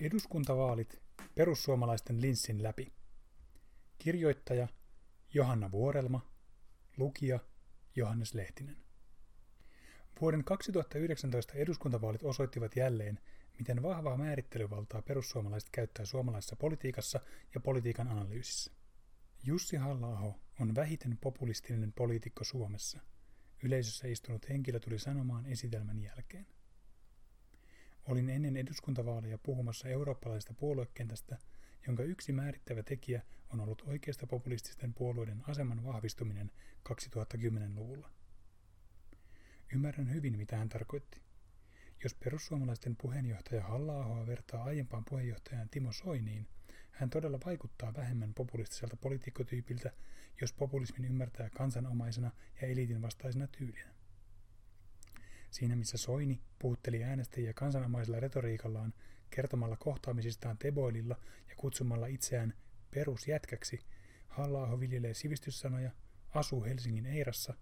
Eduskuntavaalit perussuomalaisten linssin läpi. Kirjoittaja Johanna Vuorelma, lukija Johannes Lehtinen. Vuoden 2019 eduskuntavaalit osoittivat jälleen, miten vahvaa määrittelyvaltaa perussuomalaiset käyttää suomalaisessa politiikassa ja politiikan analyysissä. Jussi halla on vähiten populistinen poliitikko Suomessa. Yleisössä istunut henkilö tuli sanomaan esitelmän jälkeen. Olin ennen eduskuntavaaleja puhumassa eurooppalaisesta puoluekentästä, jonka yksi määrittävä tekijä on ollut oikeasta populististen puolueiden aseman vahvistuminen 2010-luvulla. Ymmärrän hyvin, mitä hän tarkoitti. Jos perussuomalaisten puheenjohtaja halla vertaa aiempaan puheenjohtajaan Timo Soiniin, hän todella vaikuttaa vähemmän populistiselta poliitikkotyypiltä, jos populismin ymmärtää kansanomaisena ja eliitin vastaisena tyylinä. Siinä missä Soini puhutteli äänestäjiä kansanomaisella retoriikallaan, kertomalla kohtaamisistaan Teboililla ja kutsumalla itseään perusjätkäksi, halla viljelee sivistyssanoja, asuu Helsingin Eirassa,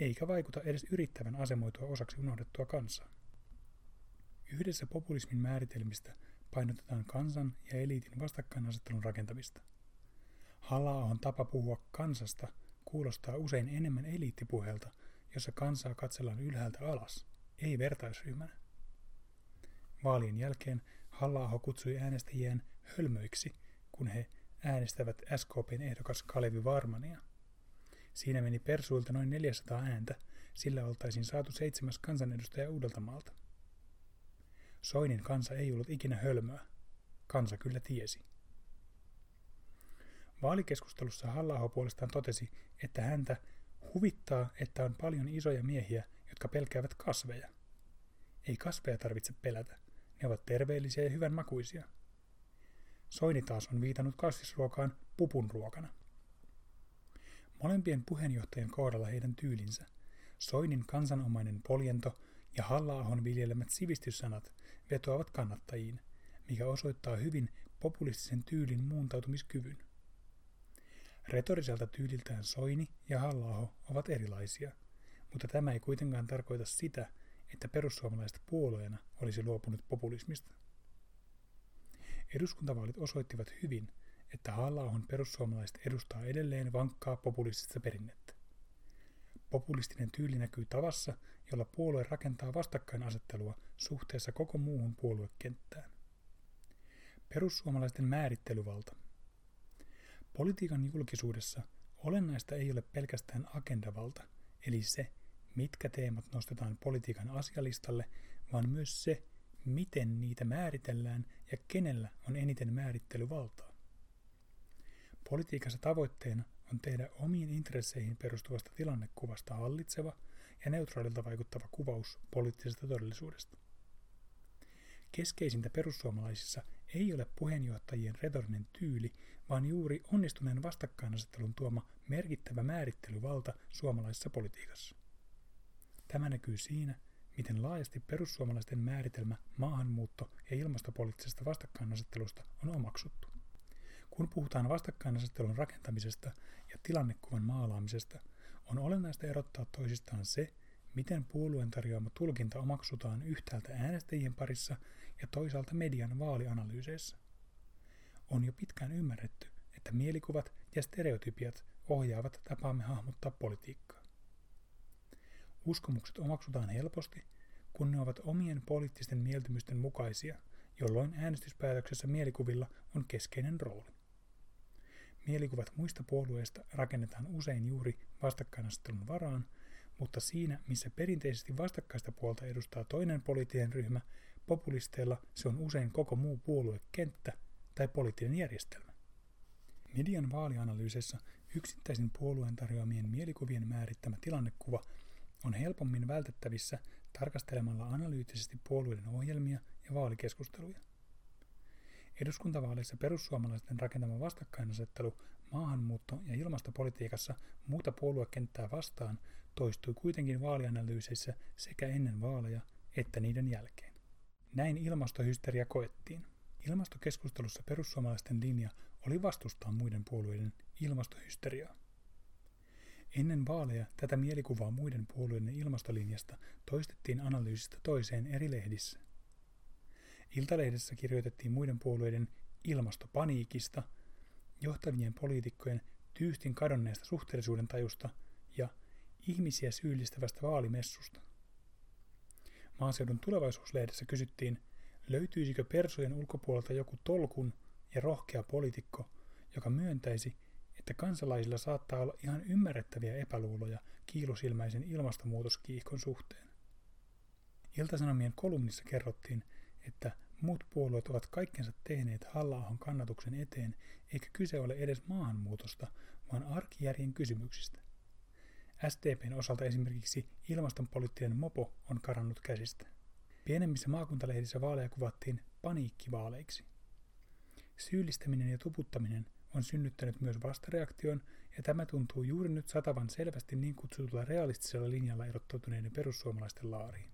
eikä vaikuta edes yrittävän asemoitua osaksi unohdettua kansaa. Yhdessä populismin määritelmistä painotetaan kansan ja eliitin vastakkainasettelun rakentamista. halla tapa puhua kansasta kuulostaa usein enemmän eliittipuheelta, jossa kansaa katsellaan ylhäältä alas – ei vertaisryhmänä. Vaalien jälkeen halla kutsui äänestäjiään hölmöiksi, kun he äänestävät SKPn ehdokas Kalevi Varmania. Siinä meni persuilta noin 400 ääntä, sillä oltaisiin saatu seitsemäs kansanedustaja Uudeltamaalta. Soinin kansa ei ollut ikinä hölmöä. Kansa kyllä tiesi. Vaalikeskustelussa halla puolestaan totesi, että häntä huvittaa, että on paljon isoja miehiä, jotka pelkäävät kasveja. Ei kasveja tarvitse pelätä. Ne ovat terveellisiä ja hyvän makuisia. Soini taas on viitannut kasvisruokaan pupun ruokana. Molempien puheenjohtajien kohdalla heidän tyylinsä, Soinin kansanomainen poljento ja halla viljelemät sivistyssanat vetoavat kannattajiin, mikä osoittaa hyvin populistisen tyylin muuntautumiskyvyn. Retoriselta tyyliltään Soini ja halla ovat erilaisia – mutta tämä ei kuitenkaan tarkoita sitä, että perussuomalaiset puolueena olisi luopunut populismista. Eduskuntavaalit osoittivat hyvin, että halla perussuomalaiset edustaa edelleen vankkaa populistista perinnettä. Populistinen tyyli näkyy tavassa, jolla puolue rakentaa vastakkainasettelua suhteessa koko muuhun puoluekenttään. Perussuomalaisten määrittelyvalta. Politiikan julkisuudessa olennaista ei ole pelkästään agendavalta, eli se, mitkä teemat nostetaan politiikan asialistalle, vaan myös se, miten niitä määritellään ja kenellä on eniten määrittelyvaltaa. Politiikassa tavoitteena on tehdä omiin intresseihin perustuvasta tilannekuvasta hallitseva ja neutraalilta vaikuttava kuvaus poliittisesta todellisuudesta. Keskeisintä perussuomalaisissa ei ole puheenjohtajien retorinen tyyli, vaan juuri onnistuneen vastakkainasettelun tuoma merkittävä määrittelyvalta suomalaisessa politiikassa. Tämä näkyy siinä, miten laajasti perussuomalaisten määritelmä maahanmuutto- ja ilmastopoliittisesta vastakkainasettelusta on omaksuttu. Kun puhutaan vastakkainasettelun rakentamisesta ja tilannekuvan maalaamisesta, on olennaista erottaa toisistaan se, miten puolueen tarjoama tulkinta omaksutaan yhtäältä äänestäjien parissa ja toisaalta median vaalianalyyseissä. On jo pitkään ymmärretty, että mielikuvat ja stereotypiat ohjaavat tapaamme hahmottaa politiikkaa. Uskomukset omaksutaan helposti, kun ne ovat omien poliittisten mieltymysten mukaisia, jolloin äänestyspäätöksessä mielikuvilla on keskeinen rooli. Mielikuvat muista puolueista rakennetaan usein juuri vastakkainasettelun varaan, mutta siinä, missä perinteisesti vastakkaista puolta edustaa toinen poliittinen ryhmä, populisteilla se on usein koko muu puoluekenttä tai poliittinen järjestelmä. Median vaalianalyysissä yksittäisen puolueen tarjoamien mielikuvien määrittämä tilannekuva on helpommin vältettävissä tarkastelemalla analyyttisesti puolueiden ohjelmia ja vaalikeskusteluja. Eduskuntavaaleissa perussuomalaisten rakentama vastakkainasettelu maahanmuutto- ja ilmastopolitiikassa muuta puoluekenttää vastaan toistui kuitenkin vaalianalyyseissä sekä ennen vaaleja että niiden jälkeen. Näin ilmastohysteria koettiin. Ilmastokeskustelussa perussuomalaisten linja oli vastustaa muiden puolueiden ilmastohysteriaa. Ennen vaaleja tätä mielikuvaa muiden puolueiden ilmastolinjasta toistettiin analyysistä toiseen eri lehdissä. Iltalehdessä kirjoitettiin muiden puolueiden ilmastopaniikista, johtavien poliitikkojen tyystin kadonneesta suhteellisuuden tajusta ja ihmisiä syyllistävästä vaalimessusta. Maaseudun tulevaisuuslehdessä kysyttiin, löytyisikö persojen ulkopuolelta joku tolkun ja rohkea poliitikko, joka myöntäisi, että kansalaisilla saattaa olla ihan ymmärrettäviä epäluuloja kiilusilmäisen ilmastonmuutoskiihkon suhteen. Iltasanomien kolumnissa kerrottiin, että muut puolueet ovat kaikkensa tehneet halla kannatuksen eteen, eikä kyse ole edes maahanmuutosta, vaan arkijärjen kysymyksistä. SDPn osalta esimerkiksi ilmastonpoliittinen mopo on karannut käsistä. Pienemmissä maakuntalehdissä vaaleja kuvattiin paniikkivaaleiksi. Syyllistäminen ja tuputtaminen on synnyttänyt myös vastareaktion, ja tämä tuntuu juuri nyt satavan selvästi niin kutsutulla realistisella linjalla erottautuneiden perussuomalaisten laariin.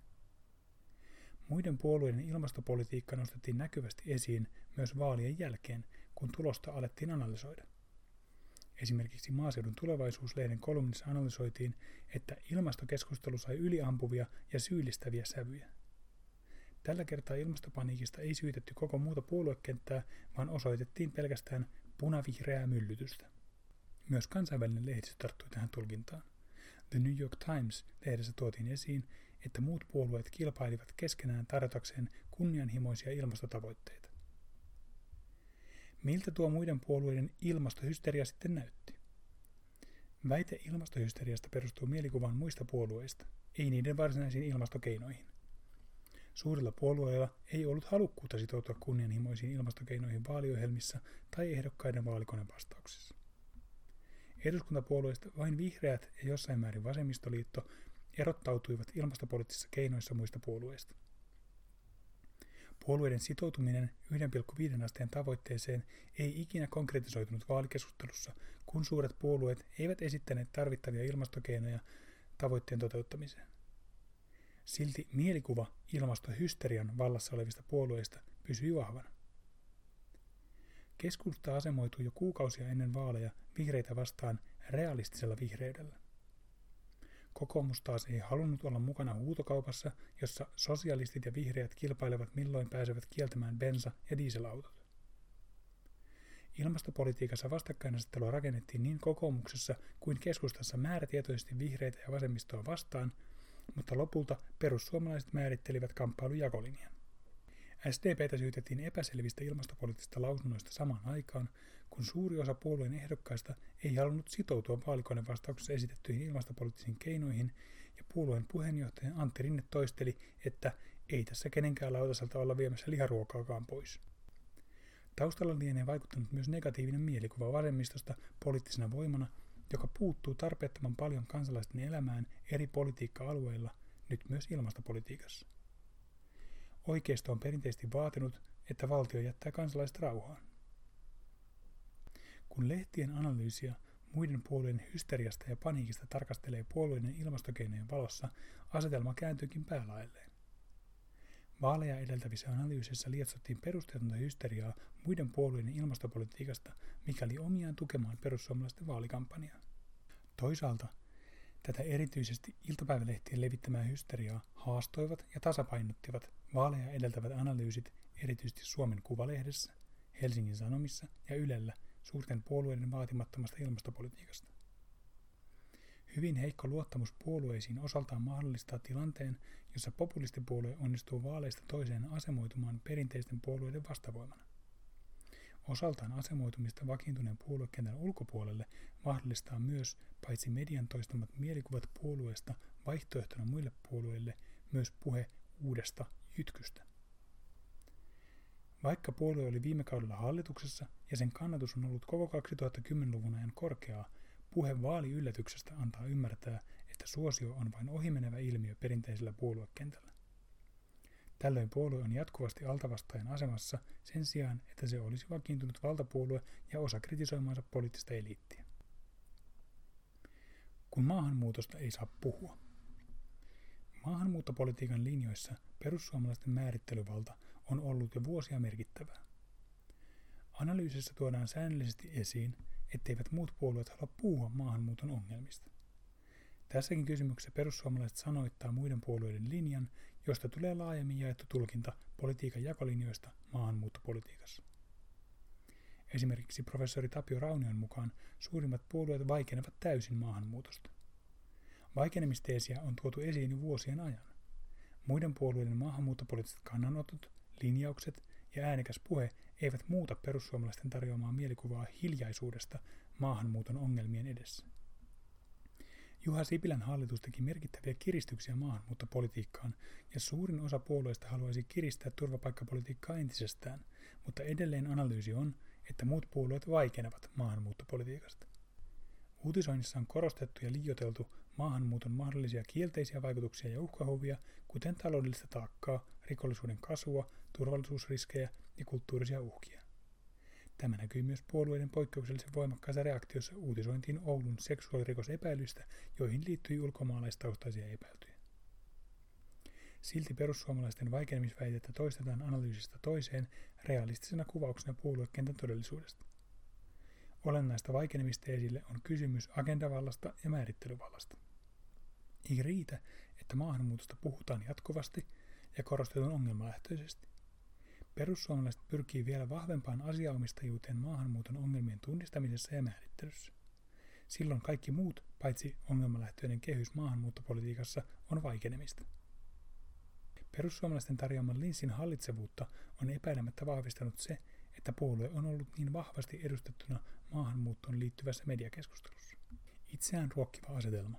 Muiden puolueiden ilmastopolitiikka nostettiin näkyvästi esiin myös vaalien jälkeen, kun tulosta alettiin analysoida. Esimerkiksi Maaseudun tulevaisuuslehden kolumnissa analysoitiin, että ilmastokeskustelu sai yliampuvia ja syyllistäviä sävyjä. Tällä kertaa ilmastopaniikista ei syytetty koko muuta puoluekenttää, vaan osoitettiin pelkästään punavihreää myllytystä. Myös kansainvälinen lehdistö tarttui tähän tulkintaan. The New York Times lehdessä tuotiin esiin, että muut puolueet kilpailivat keskenään tarjotakseen kunnianhimoisia ilmastotavoitteita. Miltä tuo muiden puolueiden ilmastohysteria sitten näytti? Väite ilmastohysteriasta perustuu mielikuvaan muista puolueista, ei niiden varsinaisiin ilmastokeinoihin. Suurilla puolueilla ei ollut halukkuutta sitoutua kunnianhimoisiin ilmastokeinoihin vaaliohjelmissa tai ehdokkaiden vaalikonevastauksissa. Eduskuntapuolueista vain vihreät ja jossain määrin vasemmistoliitto erottautuivat ilmastopoliittisissa keinoissa muista puolueista. Puolueiden sitoutuminen 1,5 asteen tavoitteeseen ei ikinä konkretisoitunut vaalikeskustelussa, kun suuret puolueet eivät esittäneet tarvittavia ilmastokeinoja tavoitteen toteuttamiseen. Silti mielikuva ilmastohysterian vallassa olevista puolueista pysyi vahvana. Keskusta asemoitui jo kuukausia ennen vaaleja vihreitä vastaan realistisella vihreydellä. Kokoomus taas ei halunnut olla mukana huutokaupassa, jossa sosialistit ja vihreät kilpailevat milloin pääsevät kieltämään bensa- ja dieselautot. Ilmastopolitiikassa vastakkainasettelua rakennettiin niin kokoomuksessa kuin keskustassa määrätietoisesti vihreitä ja vasemmistoa vastaan, mutta lopulta perussuomalaiset määrittelivät kamppailun jakolinjan. SDPtä syytettiin epäselvistä ilmastopoliittisista lausunnoista samaan aikaan, kun suuri osa puolueen ehdokkaista ei halunnut sitoutua vaalikonevastauksessa esitettyihin ilmastopoliittisiin keinoihin, ja puolueen puheenjohtaja Antti Rinne toisteli, että ei tässä kenenkään lautaselta olla viemässä liharuokaakaan pois. Taustalla lienee vaikuttanut myös negatiivinen mielikuva vasemmistosta poliittisena voimana, joka puuttuu tarpeettoman paljon kansalaisten elämään eri politiikka-alueilla, nyt myös ilmastopolitiikassa. Oikeisto on perinteisesti vaatinut, että valtio jättää kansalaiset rauhaan. Kun lehtien analyysiä muiden puolueiden hysteriasta ja paniikista tarkastelee puolueiden ilmastokeinojen valossa, asetelma kääntyykin päälailleen. Vaaleja edeltävissä analyysissä lietsottiin perusteetonta hysteriaa muiden puolueiden ilmastopolitiikasta, mikäli omiaan tukemaan perussuomalaisten vaalikampanjaa. Toisaalta tätä erityisesti iltapäivälehtien levittämää hysteriaa haastoivat ja tasapainottivat vaaleja edeltävät analyysit erityisesti Suomen Kuvalehdessä, Helsingin Sanomissa ja Ylellä – suurten puolueiden vaatimattomasta ilmastopolitiikasta. Hyvin heikko luottamus puolueisiin osaltaan mahdollistaa tilanteen, jossa populistipuolue onnistuu vaaleista toiseen asemoitumaan perinteisten puolueiden vastavoimana. Osaltaan asemoitumista vakiintuneen puoluekentän ulkopuolelle mahdollistaa myös paitsi median toistamat mielikuvat puolueesta vaihtoehtona muille puolueille myös puhe uudesta jytkystä. Vaikka puolue oli viime kaudella hallituksessa ja sen kannatus on ollut koko 2010-luvun ajan korkeaa, puhe vaaliyllätyksestä antaa ymmärtää, että suosio on vain ohimenevä ilmiö perinteisellä puoluekentällä. Tällöin puolue on jatkuvasti altavastajan asemassa sen sijaan, että se olisi vakiintunut valtapuolue ja osa kritisoimaansa poliittista eliittiä. Kun maahanmuutosta ei saa puhua. Maahanmuuttopolitiikan linjoissa perussuomalaisten määrittelyvalta – on ollut jo vuosia merkittävää. Analyysissä tuodaan säännöllisesti esiin, etteivät muut puolueet halua puhua maahanmuuton ongelmista. Tässäkin kysymyksessä perussuomalaiset sanoittaa muiden puolueiden linjan josta tulee laajemmin jaettu tulkinta politiikan jakolinjoista maahanmuuttopolitiikassa. Esimerkiksi professori Tapio Raunion mukaan suurimmat puolueet vaikenevat täysin maahanmuutosta. Vaikenemistesiä on tuotu esiin jo vuosien ajan. Muiden puolueiden maahanmuuttopoliittiset kannanotot, linjaukset ja äänekäs puhe eivät muuta perussuomalaisten tarjoamaa mielikuvaa hiljaisuudesta maahanmuuton ongelmien edessä. Juha Sipilän hallitus teki merkittäviä kiristyksiä maahanmuuttopolitiikkaan, ja suurin osa puolueista haluaisi kiristää turvapaikkapolitiikkaa entisestään, mutta edelleen analyysi on, että muut puolueet vaikenevat maahanmuuttopolitiikasta. Uutisoinnissa on korostettu ja liioteltu maahanmuuton mahdollisia kielteisiä vaikutuksia ja uhkahuvia, kuten taloudellista taakkaa, rikollisuuden kasvua, turvallisuusriskejä ja kulttuurisia uhkia. Tämä näkyy myös puolueiden poikkeuksellisen voimakkaassa reaktiossa uutisointiin Oulun seksuaalirikosepäilystä, joihin liittyi ulkomaalaistaustaisia epäiltyjä. Silti perussuomalaisten vaikenemisväitettä toistetaan analyysistä toiseen realistisena kuvauksena puoluekentän todellisuudesta. Olennaista vaikenemista on kysymys agendavallasta ja määrittelyvallasta. Ei riitä, että maahanmuutosta puhutaan jatkuvasti ja korostetaan ongelmalähtöisesti. Perussuomalaiset pyrkii vielä vahvempaan asiaomistajuuteen maahanmuuton ongelmien tunnistamisessa ja määrittelyssä. Silloin kaikki muut, paitsi ongelmalähtöinen kehys maahanmuuttopolitiikassa, on vaikenemista. Perussuomalaisten tarjoaman linssin hallitsevuutta on epäilemättä vahvistanut se, että puolue on ollut niin vahvasti edustettuna maahanmuuttoon liittyvässä mediakeskustelussa. Itseään ruokkiva asetelma.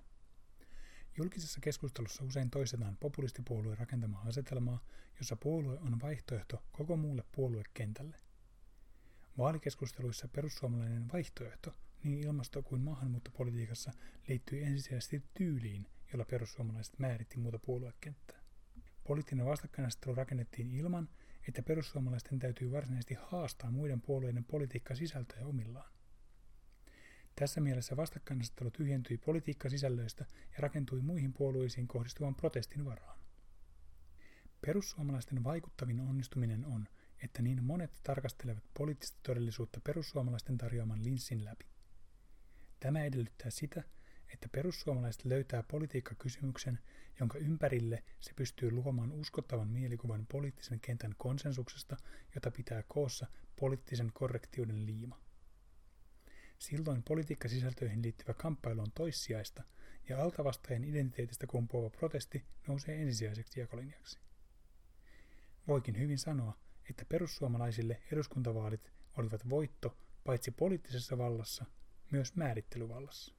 Julkisessa keskustelussa usein toistetaan populistipuolueen rakentamaa asetelmaa, jossa puolue on vaihtoehto koko muulle puoluekentälle. Vaalikeskusteluissa perussuomalainen vaihtoehto niin ilmasto- kuin maahanmuuttopolitiikassa liittyy ensisijaisesti tyyliin, jolla perussuomalaiset määritti muuta puoluekenttää. Poliittinen vastakkainasettelu rakennettiin ilman, että perussuomalaisten täytyy varsinaisesti haastaa muiden puolueiden politiikkasisältöjä omillaan. Tässä mielessä vastakkainasettelu tyhjentyi politiikkasisällöistä ja rakentui muihin puolueisiin kohdistuvan protestin varaan. Perussuomalaisten vaikuttavin onnistuminen on, että niin monet tarkastelevat poliittista todellisuutta perussuomalaisten tarjoaman linssin läpi. Tämä edellyttää sitä, että perussuomalaiset löytää politiikkakysymyksen, jonka ympärille se pystyy luomaan uskottavan mielikuvan poliittisen kentän konsensuksesta, jota pitää koossa poliittisen korrektiuden liima. Silloin politiikkasisältöihin liittyvä kamppailu on toissijaista ja altavastajan identiteetistä kumpuava protesti nousee ensisijaiseksi jakolinjaksi. Voikin hyvin sanoa, että perussuomalaisille eduskuntavaalit olivat voitto paitsi poliittisessa vallassa, myös määrittelyvallassa.